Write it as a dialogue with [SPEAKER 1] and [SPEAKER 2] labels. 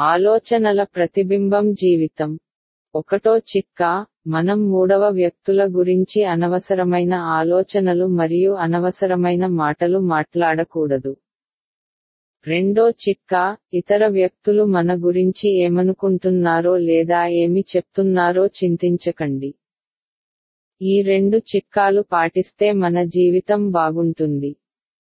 [SPEAKER 1] ఆలోచనల ప్రతిబింబం జీవితం. ఒకటో చిట్కా మనం మూడవ వ్యక్తుల గురించి అనవసరమైన ఆలోచనలు మరియు అనవసరమైన మాటలు మాట్లాడకూడదు. రెండో చిట్కా ఇతర వ్యక్తులు మన గురించి ఏమనుకుంటున్నారో లేదా ఏమి చెప్తున్నారో చింతించకండి. ఈ రెండు చిట్కాలు పాటిస్తే మన జీవితం బాగుంటుంది.